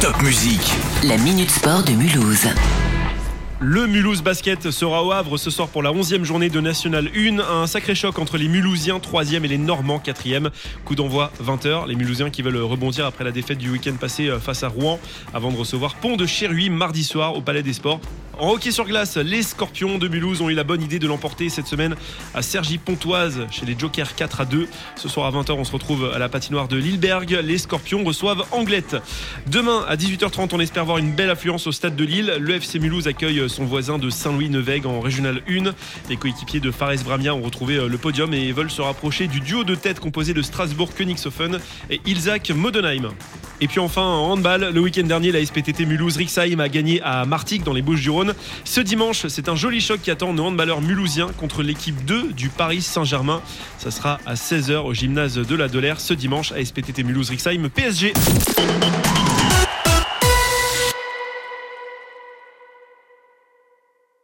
Top musique. La Minute Sport de Mulhouse. Le Mulhouse Basket sera au Havre ce soir pour la 11e journée de National 1. Un sacré choc entre les Mulhousiens 3e et les Normands 4e. Coup d'envoi 20h. Les Mulhousiens qui veulent rebondir après la défaite du week-end passé euh, face à Rouen avant de recevoir Pont de Chéruy mardi soir au Palais des Sports. En hockey sur glace, les Scorpions de Mulhouse ont eu la bonne idée de l'emporter cette semaine à Sergi Pontoise chez les Jokers 4 à 2. Ce soir à 20h, on se retrouve à la patinoire de Lilleberg. Les Scorpions reçoivent Anglette. Demain à 18h30, on espère voir une belle affluence au stade de Lille. Le FC Mulhouse accueille son voisin de Saint-Louis-Nevègue en Régional 1. Les coéquipiers de Fares Bramia ont retrouvé le podium et veulent se rapprocher du duo de tête composé de Strasbourg Königshofen et Ilzak Modenheim. Et puis enfin en handball, le week-end dernier, la SPTT Mulhouse Rixheim a gagné à Martigues dans les Bouches-du-Rhône. Ce dimanche, c'est un joli choc qui attend nos handballeurs mulhousiens contre l'équipe 2 du Paris Saint-Germain. Ça sera à 16h au gymnase de la Dolère ce dimanche à SPTT Mulhouse Rixheim PSG.